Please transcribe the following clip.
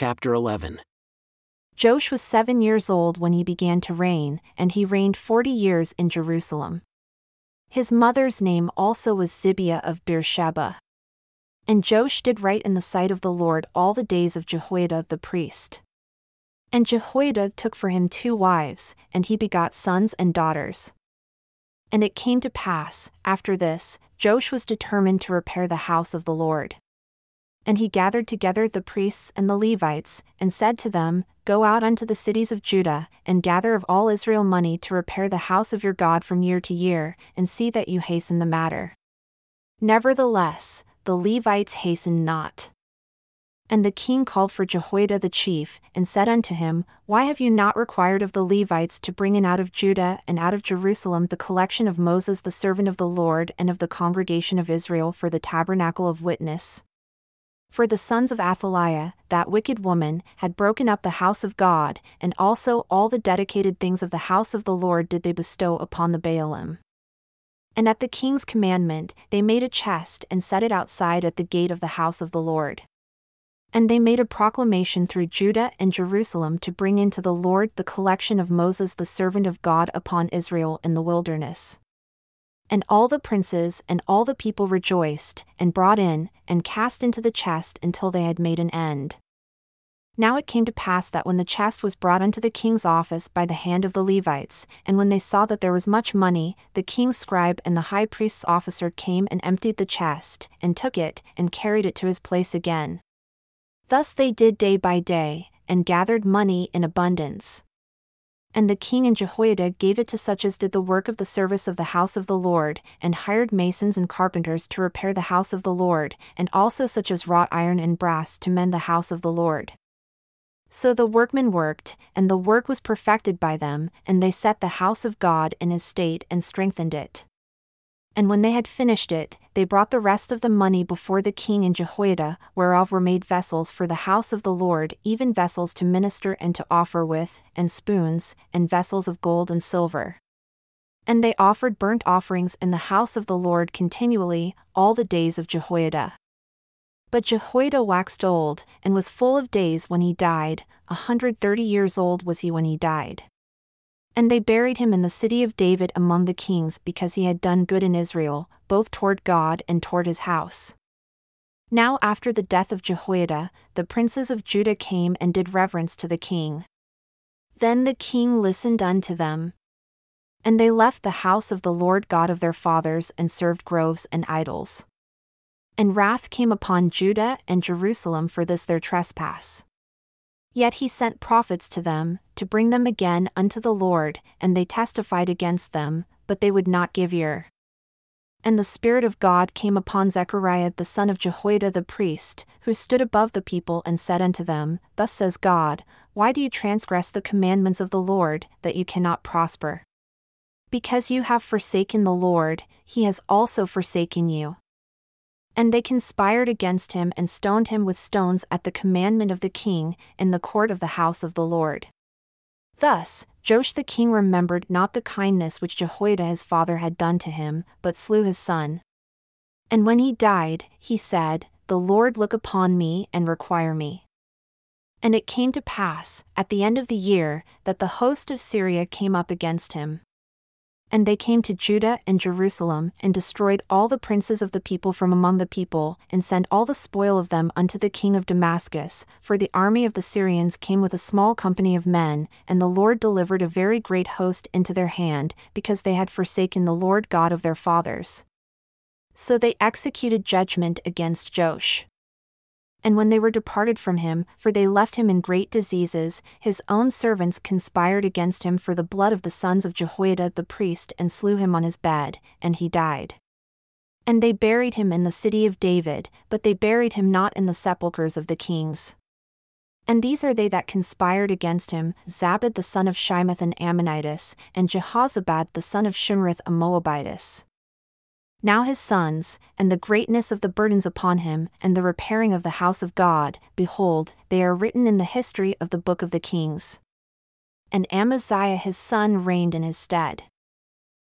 chapter 11. Joash was seven years old when he began to reign, and he reigned forty years in Jerusalem. His mother's name also was Zibiah of Beersheba. And Joash did right in the sight of the Lord all the days of Jehoiada the priest. And Jehoiada took for him two wives, and he begot sons and daughters. And it came to pass, after this, Joash was determined to repair the house of the Lord. And he gathered together the priests and the Levites, and said to them, Go out unto the cities of Judah, and gather of all Israel money to repair the house of your God from year to year, and see that you hasten the matter. Nevertheless, the Levites hastened not. And the king called for Jehoiada the chief, and said unto him, Why have you not required of the Levites to bring in out of Judah and out of Jerusalem the collection of Moses the servant of the Lord and of the congregation of Israel for the tabernacle of witness? For the sons of Athaliah, that wicked woman, had broken up the house of God, and also all the dedicated things of the house of the Lord did they bestow upon the Baalim. And at the king's commandment, they made a chest and set it outside at the gate of the house of the Lord. And they made a proclamation through Judah and Jerusalem to bring into the Lord the collection of Moses the servant of God upon Israel in the wilderness. And all the princes and all the people rejoiced, and brought in, and cast into the chest until they had made an end. Now it came to pass that when the chest was brought unto the king's office by the hand of the Levites, and when they saw that there was much money, the king's scribe and the high priest's officer came and emptied the chest, and took it, and carried it to his place again. Thus they did day by day, and gathered money in abundance. And the king and Jehoiada gave it to such as did the work of the service of the house of the Lord, and hired masons and carpenters to repair the house of the Lord, and also such as wrought iron and brass to mend the house of the Lord. So the workmen worked, and the work was perfected by them, and they set the house of God in his state and strengthened it. And when they had finished it, they brought the rest of the money before the king and Jehoiada, whereof were made vessels for the house of the Lord, even vessels to minister and to offer with, and spoons, and vessels of gold and silver. And they offered burnt offerings in the house of the Lord continually, all the days of Jehoiada. But Jehoiada waxed old, and was full of days when he died, a hundred thirty years old was he when he died. And they buried him in the city of David among the kings because he had done good in Israel, both toward God and toward his house. Now, after the death of Jehoiada, the princes of Judah came and did reverence to the king. Then the king listened unto them. And they left the house of the Lord God of their fathers and served groves and idols. And wrath came upon Judah and Jerusalem for this their trespass. Yet he sent prophets to them, to bring them again unto the Lord, and they testified against them, but they would not give ear. And the Spirit of God came upon Zechariah the son of Jehoiada the priest, who stood above the people and said unto them, Thus says God, Why do you transgress the commandments of the Lord, that you cannot prosper? Because you have forsaken the Lord, he has also forsaken you. And they conspired against him and stoned him with stones at the commandment of the king, in the court of the house of the Lord. Thus, Joash the king remembered not the kindness which Jehoiada his father had done to him, but slew his son. And when he died, he said, The Lord look upon me and require me. And it came to pass, at the end of the year, that the host of Syria came up against him. And they came to Judah and Jerusalem, and destroyed all the princes of the people from among the people, and sent all the spoil of them unto the king of Damascus. For the army of the Syrians came with a small company of men, and the Lord delivered a very great host into their hand, because they had forsaken the Lord God of their fathers. So they executed judgment against Joash and when they were departed from him, for they left him in great diseases, his own servants conspired against him for the blood of the sons of Jehoiada the priest and slew him on his bed, and he died. And they buried him in the city of David, but they buried him not in the sepulchres of the kings. And these are they that conspired against him Zabad the son of Shimeath an Ammonitess, and Jehozabad the son of Shimrith a Moabitess now his sons, and the greatness of the burdens upon him, and the repairing of the house of God, behold, they are written in the history of the book of the kings. And Amaziah his son reigned in his stead.